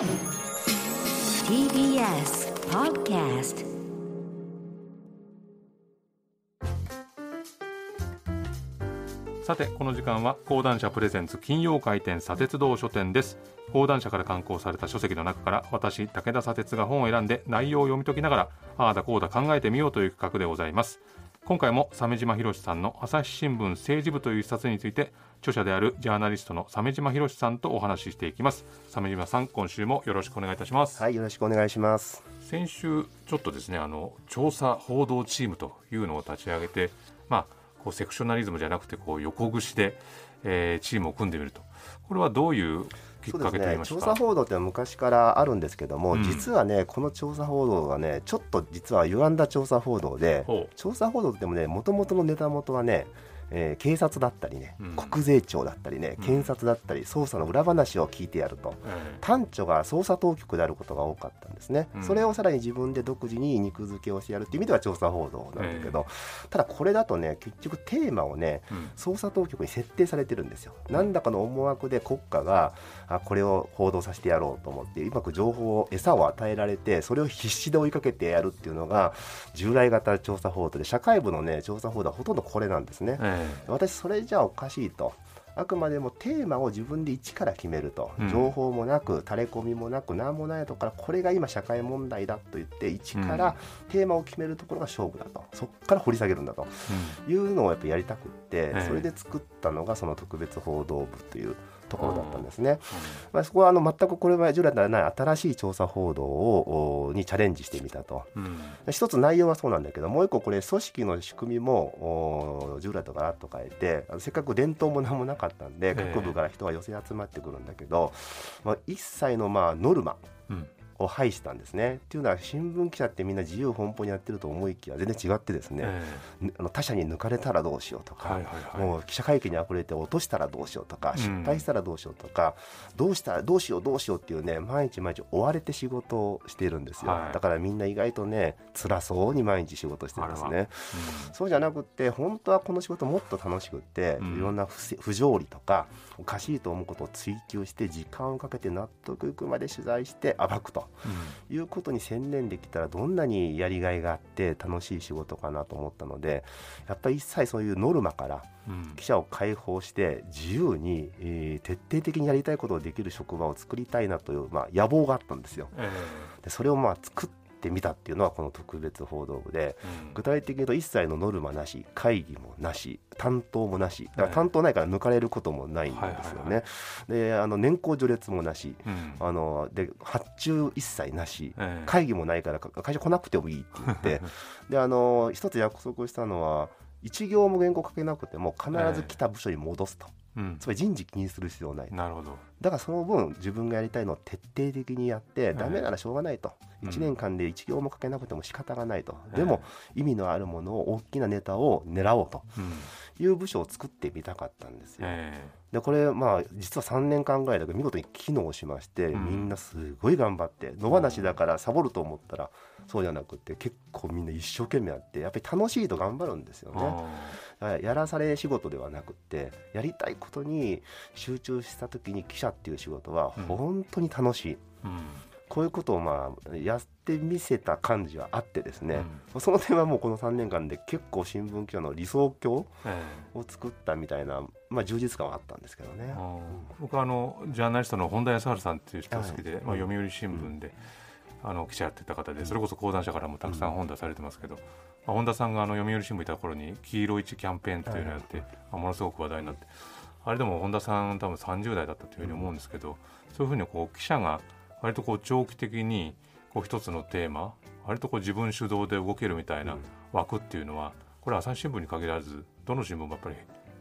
TBS Podcast さてこの時間は講談社プレゼンツ金曜回転砂鉄道書店です。講談社から刊行された書籍の中から私武田砂鉄が本を選んで内容を読み解きながらああだこうだ考えてみようという企画でございます。今回も鮫島博さんの朝日新聞政治部という一冊について著者であるジャーナリストの鮫島博さんとお話ししていきます。鮫島さん今週もよろしくお願いいたします。はい、よろしくお願いします。先週ちょっとですねあの調査報道チームというのを立ち上げてまあこうセクショナリズムじゃなくてこう横串で、えーチームを組んでみると。これはどういうきっかけといいそうですね、調査報道って昔からあるんですけども、うん。実はね、この調査報道がね、ちょっと実は歪んだ調査報道で、調査報道ってもね、もともとのネタ元はね、えー警察だったりね、うん。国税庁だったりねうん、検察だったり、捜査の裏話を聞いてやると。え端緒が捜査当局であることが多かったんですね、うん。それをさらに自分で独自に肉付けをしてやるっていう意味では調査報道なんだけど、ただこれだとね結局テーマをね捜査当局に設定されてるんですよ。何らかの思惑で国家があこれを報道させてやろうと思ってうまく情報を餌を与えられてそれを必死で追いかけてやるっていうのが従来型調査報道で社会部のね調査報道はほとんどこれなんですね。え私それじゃあおかしいと。あくまでもテーマを自分で一から決めると、うん。情報もなく垂れ込みもなく何もないところからこれが今社会問題だと言って一からテーマを決めるところが勝負だと。そこから掘り下げるんだと。ーいうのをやっぱやりたくって、ええそれで作ったのがその特別報道部というところだったんですね。まあ、そこはあの全くこれは従来ではない新しい調査報道をおにチャレンジしてみたと。うん。うん一つ内容はそうなんだけどもう一個これ組織の仕組みもお従来とガラッと変えてせっかく伝統も何もなかったんでええ。各部から人が寄せ集まってくるんだけど、まあ、一切のまあノルマ。うんを排したんですね。っていうのは新聞記者ってみんな自由奔放にやってると思いきや全然違ってですね、えあの他者に抜かれたらどうしようとか、はいはいはい。もう記者会見にあふれて落としたらどうしようとか、うん。失敗したらどうしようとかどうしたらどうしようどうしようっていうね毎日毎日追われて仕事をしているんですよ、はい。だからみんな意外とね辛そうに毎日仕事してるんですあれねそうじゃなくって本当はこの仕事もっと楽しくって、うん。いろんな不条理とかおかしいと思うことを追求して時間をかけて納得いくまで取材して暴くと。うんいうことに専念できたらどんなにやりがいがあって楽しい仕事かなと思ったのでやっぱり一切そういうノルマからうん記者を解放して自由に、えー徹底的にやりたいことをできる職場を作りたいなという、まあ、野望があったんですよ。えでそれをまあ作ってみたっていうのはこの特別報道部でーうん。具体的に言うと一切のノルマなし会議もなし担当もなし。だからはい。担当ないから抜かれることもないんですよね。であの年功序列もなし。うん。あので発注一切なし。えー会議もないからか会社来なくてもいいって言って。であの一つ約束したのは一行も原稿書けなくても必ず来た部署に戻すと、うん。つまり人事気にする必要ないなるほど。だからその分自分がやりたいのを徹底的にやって、い。ダメならしょうがないと。うん。1年間で一行も書けなくても仕方がないと、ええ。でも意味のあるものを大きなネタを狙おうとうん。いう部署を作ってみたかったんですよ。えでこれまあ実は3年間ぐらいだけど見事に機能しまして、うん。みんなすごい頑張って野放しだからサボると思ったらそうじゃなくて結構みんな一生懸命やってやっぱり楽しいと頑張るんですよーね。やらされ仕事ではなくってやりたいことに集中した時に記者っていう仕事はうん。本当に楽しい、うん。こういうことをまあやってみせた感じはあってですね、その点はもうこの3年間で結構新聞記者の理想郷えを作ったみたいな、まあ、充実感はあったんですけどね。僕はあのジャーナリストの本田康晴さんっていう人が好きで、はい。まあ、読売新聞で、あの記者やってた方でそれこそ講談社からもたくさん本出されてますけど、まあ、本田さんがあの読売新聞いた頃に黄色一キャンペーンっていうのをやって、まあものすごく話題になってあれでも本田さん多分30代だったというふうに思うんですけど、そういうふうにこう記者が割とこう長期的にこう一つのテーマ割とこう自分主導で動けるみたいな枠っていうのはこれ朝日新聞に限らずどの新聞もやっぱり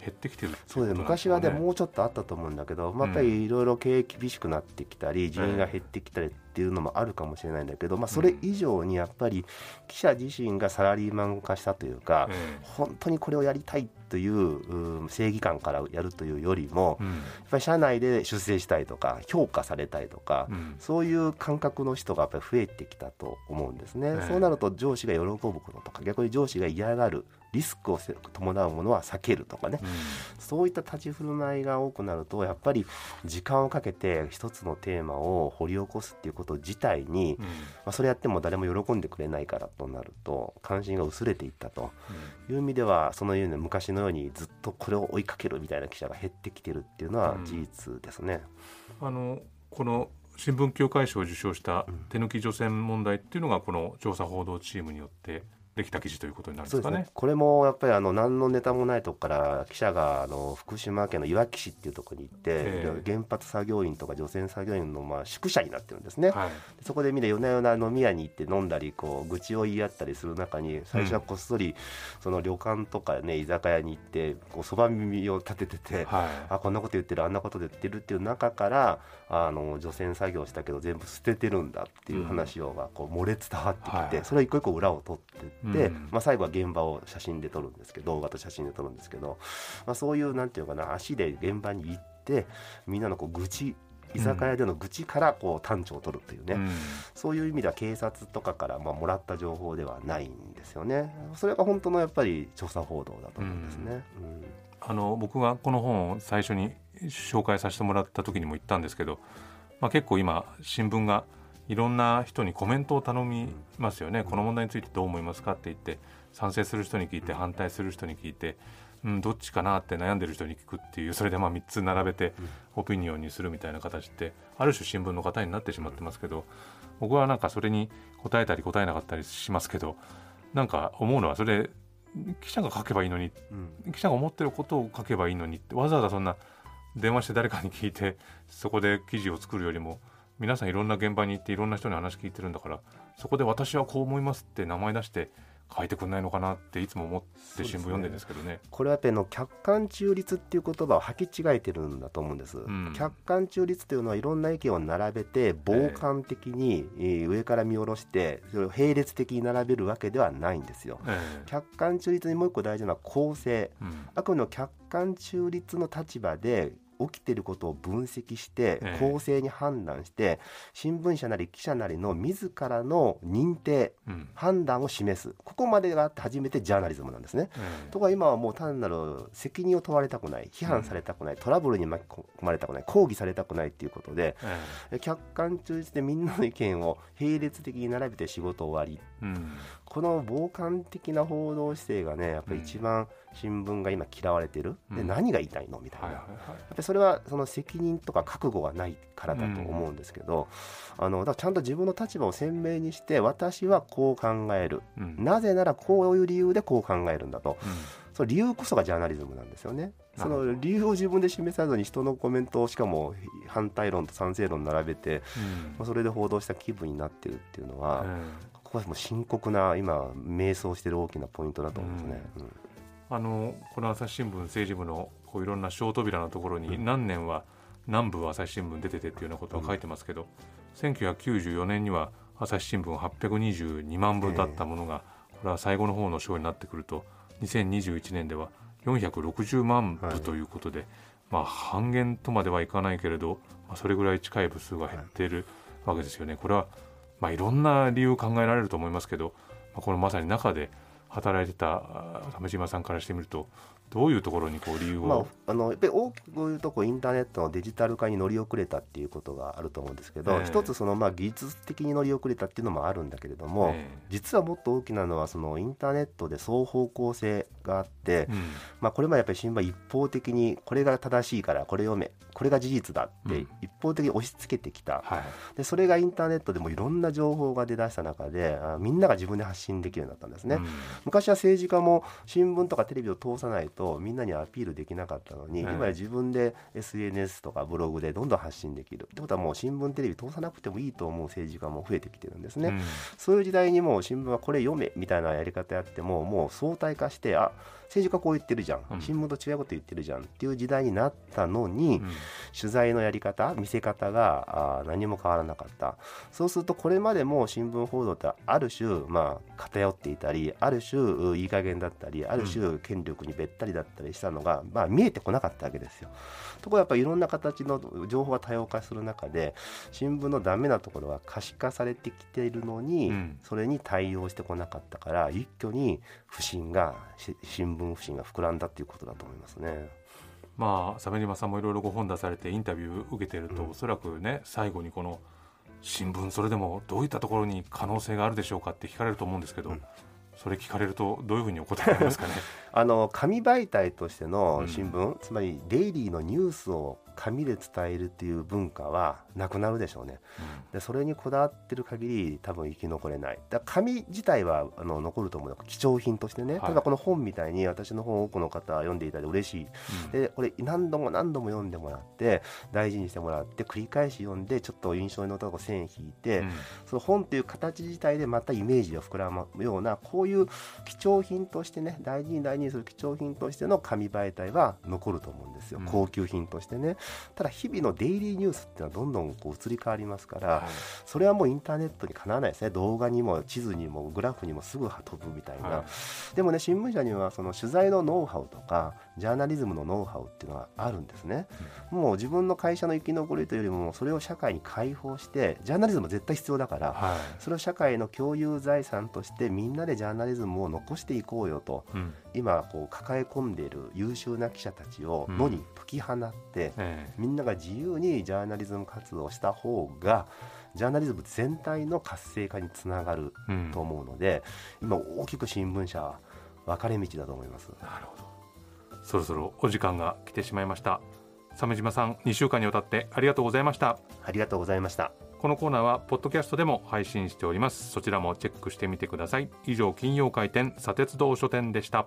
減ってきてるっていうことそうで昔はねねもうちょっとあったと思うんだけど、まあ、やっぱりいろいろ経営厳しくなってきたり人員が減ってきたりっっていうのもあるかもしれないんだけど、まあ、それ以上にやっぱり記者自身がサラリーマン化したというか、え本当にこれをやりたいといううん正義感からやるというよりも、えうん。やっぱり社内で出世したいとか評価されたいとか、うん。そういう感覚の人がやっぱり増えてきたと思うんですね、ええそうなると上司が喜ぶこととか逆に上司が嫌がるリスクをせ伴うものは避けるとかね、そういった立ち振る舞いが多くなるとやっぱり時間をかけて一つのテーマを掘り起こすっていうこと自体に、うん。うんまあ、それやっても誰も喜んでくれないからとなると関心が薄れていったと。いう意味ではそのような昔のようにずっとこれを追いかけるみたいな記者が減ってきてるっていうのはうん。事実ですね。あのこの新聞協会賞を受賞したうん。手抜き除染問題っていうのがこの調査報道チームによってできた記事ということになるんですかね。これもやっぱりあの何のネタもないとこから記者があの福島県のいわき市っていうところに行って、ええ原発作業員とか除染作業員のまあ宿舎になってるんですね。はいそこでみんな夜な夜な飲み屋に行って飲んだりこう愚痴を言い合ったりする中に最初はこっそりその旅館とかね居酒屋に行ってこうそば耳を立ててて。はいあこんなこと言ってるあんなこと言ってるっていう中からあの除染作業したけど全部捨ててるんだっていう話をがこう漏れ伝わってきて、はいそれを一個一個裏を取ってまあ、最後は現場を写真で撮るんですけど動画と写真で撮るんですけど、まあ、そういうなんていうかな足で現場に行ってみんなのこう愚痴居酒屋での愚痴からこう探知を取るというね、うん。そういう意味では警察とかからまあもらった情報ではないんですよね。それが本当のやっぱり調査報道だと思うんですね。うん。あの僕がこの本を最初に紹介させてもらった時にも言ったんですけど、まあ、結構今新聞がいろんな人にコメントを頼みますよね、この問題についてどう思いますかって言って賛成する人に聞いて反対する人に聞いて、うん、どっちかなって悩んでる人に聞くっていうそれでまあ3つ並べてオピニオンにするみたいな形ってある種新聞の方になってしまってますけど僕はなんかそれに答えたり答えなかったりしますけどなんか思うのはそれ記者が書けばいいのにうん。記者が思ってることを書けばいいのにってわざわざそんな電話して誰かに聞いてそこで記事を作るよりも皆さんいろんな現場に行っていろんな人に話聞いてるんだからそこで私はこう思いますって名前出して書いてくんないのかなっていつも思って新聞読んでるんですけどね。これはやっぱりあの客観中立っていう言葉を履き違えてるんだと思うんです、ん。客観中立というのはいろんな意見を並べて傍観的に、えー上から見下ろしてそれを並列的に並べるわけではないんですよ。え客観中立にもう一個大事なのは公正。えうん。あくまでも客観中立の立場で起きていることを分析してええ。公正に判断して新聞社なり記者なりの自らの認定うん。判断を示す。ここまでがあって初めてジャーナリズムなんですね。えところが今はもう単なる責任を問われたくない批判されたくない、トラブルに巻き込まれたくない抗議されたくないっていうことでええ。客観中立でみんなの意見を並列的に並べて仕事終わり。この傍観的な報道姿勢がねやっぱり一番新聞が今嫌われてる、でうん。何が言いたいの？みたいな、はいはいはい。やっぱりそれはその責任とか覚悟がないからだと思うんですけど、あのだちゃんと自分の立場を鮮明にして私はこう考える。うん。なぜならこういう理由でこう考えるんだと。うん。その理由こそがジャーナリズムなんですよね。その理由を自分で示さずに人のコメントをしかも反対論と賛成論並べて、うん。まあそれで報道した気分になってるっていうのは、えここはもう深刻な今迷走してる大きなポイントだと思うんですね。うん。えあのこの朝日新聞政治部のこういろんな小扉のところに何年は南部朝日新聞出ててっていうようなことは書いてますけど、1994年には朝日新聞822万部だったものが、これは最後の方の章になってくると2021年では460万部ということで、まあ半減とまではいかないけれど、まあ、それぐらい近い部数が減ってい。るわけですよね。これはまあいろんな理由考えられると思いますけど、まあ、このまさに中で働いてた鮫島さんからしてみるとどういうところにこう理由を、まあ、あのやっぱり大きく言うとこうインターネットのデジタル化に乗り遅れたっていうことがあると思うんですけど、ええ。一つそのまあ技術的に乗り遅れたっていうのもあるんだけれども、え。実はもっと大きなのはそのインターネットで双方向性があって、うん。まあ、これまでやっぱり新聞は一方的にこれが正しいからこれ読めこれが事実だってうん。一方的に押し付けてきた、はい。でそれがインターネットでもいろんな情報が出だした中であみんなが自分で発信できるようになったんですね。うん。昔は政治家も新聞とかテレビを通さないとみんなにアピールできなかったのに、ええ今や自分で SNS とかブログでどんどん発信できる。ってことはもう新聞テレビ通さなくてもいいと思う政治家も増えてきてるんですね、うん。そういう時代にもう新聞はこれ読めみたいなやり方やってももう相対化してあ政治家こう言ってるじゃん、うん。新聞と違うこと言ってるじゃんっていう時代になったのに、うん。取材のやり方見せ方があー何も変わらなかった。そうするとこれまでも新聞報道ってある種、まあ、偏っていたりある種ういい加減だったりある種権力にべったりだったりしたのが、まあ、見えてこなかったわけですよ。ところがやっぱりいろんな形の情報が多様化する中で新聞のダメなところは可視化されてきているのに、うん。それに対応してこなかったから一挙に不信がし新聞不信が膨らんだっていうことだと思いますね。まあ鮫島さんもいろいろご本出されてインタビュー受けてると、おそらくね最後にこの新聞それでもどういったところに可能性があるでしょうかって聞かれると思うんですけど、うんそれ聞かれるとどういうふうにお答えになりますかね？あの紙媒体としての新聞、うんつまりデイリーのニュースを紙で伝えるっていう文化はなくなるでしょうね。でそれにこだわってる限り多分生き残れない。だから紙自体はあの残ると思うよ。貴重品としてね、はい。ただこの本みたいに私の本を多くの方読んでいただいて嬉しい。うん。でこれ何度も何度も読んでもらって大事にしてもらって繰り返し読んでちょっと印象に残った線引いて、うん。その本という形自体でまたイメージが膨らむようなこういう貴重品としてね大事に大事にする貴重品としての紙媒体は残ると思うんですよ、うん。高級品としてねただ日々のデイリーニュースっていうのはどんどんこう移り変わりますから、はい。それはもうインターネットにかなわないですね。動画にも地図にもグラフにもすぐ飛ぶみたいな、はい。でもね新聞社にはその取材のノウハウとかジャーナリズムのノウハウっていうのはあるんですね、もう自分の会社の生き残りというよりもそれを社会に開放してジャーナリズムは絶対必要だから、はそれを社会の共有財産としてみんなでジャーナリズムを残していこうよと。いうん今こう抱え込んでいる優秀な記者たちをうん。野に解き放って、ええ。みんなが自由にジャーナリズム活動をした方がジャーナリズム全体の活性化につながるうん。と思うので、今大きく新聞社は分かれ道だと思います。なるほど。そろそろお時間が来てしまいました。鮫島さん2週間にわたってありがとうございました。ありがとうございました。このコーナーはポッドキャストでも配信しております。そちらもチェックしてみてください。以上金曜回転砂鉄道書店でした